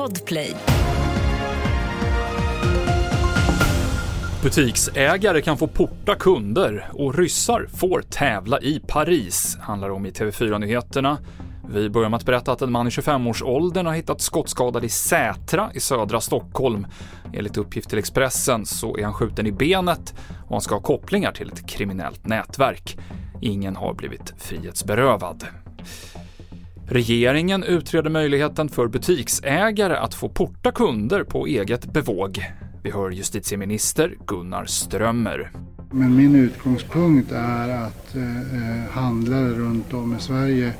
Podplay. Butiksägare kan få porta kunder och ryssar får tävla i Paris, handlar om i TV4-nyheterna. Vi börjar med att berätta att en man i 25-årsåldern har hittat skottskadad i Sätra i södra Stockholm. Enligt uppgift till Expressen så är han skjuten i benet och han ska ha kopplingar till ett kriminellt nätverk. Ingen har blivit frihetsberövad. Regeringen utreder möjligheten för butiksägare att få porta kunder på eget bevåg. Vi hör justitieminister Gunnar Strömmer. Men min utgångspunkt är att eh, eh handlare runt om i Sverige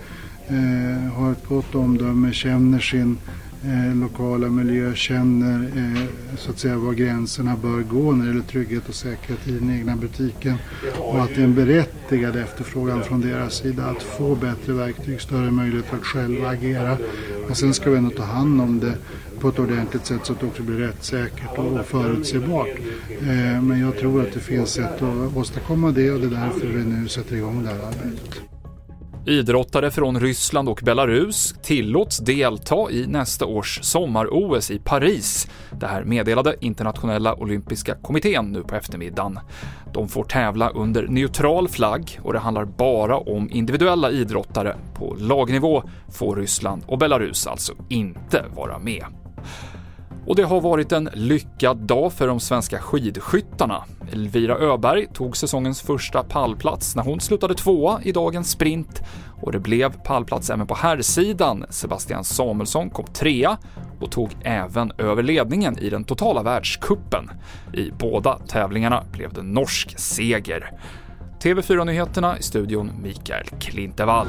eh, har ett gott omdöme, känner sin eh, lokala miljö, känner eh, så att säga var gränserna bör gå när det gäller trygghet och säkerhet i den egna butiken. Och att det är en berättigad efterfrågan från deras sida att få bättre verktyg, större möjlighet att själva agera. Men sen ska vi ändå ta hand om det på ett ordentligt sätt så att det också blir rättssäkert och förutsägbart. Eh, men jag tror att det finns sätt att åstadkomma det och det är därför vi nu sätter igång det här arbetet. Idrottare från Ryssland och Belarus tillåts delta i nästa års sommar-OS i Paris. Det här meddelade Internationella Olympiska Kommittén nu på eftermiddagen. De får tävla under neutral flagg och det handlar bara om individuella idrottare. På lagnivå får Ryssland och Belarus alltså inte vara med. Och det har varit en lyckad dag för de svenska skidskyttarna. Elvira Öberg tog säsongens första pallplats när hon slutade tvåa i dagens sprint och det blev pallplats även på herrsidan. Sebastian Samuelsson kom trea och tog även över ledningen i den totala världskuppen. I båda tävlingarna blev det norsk seger. TV4-nyheterna i studion Mikael Klintevall.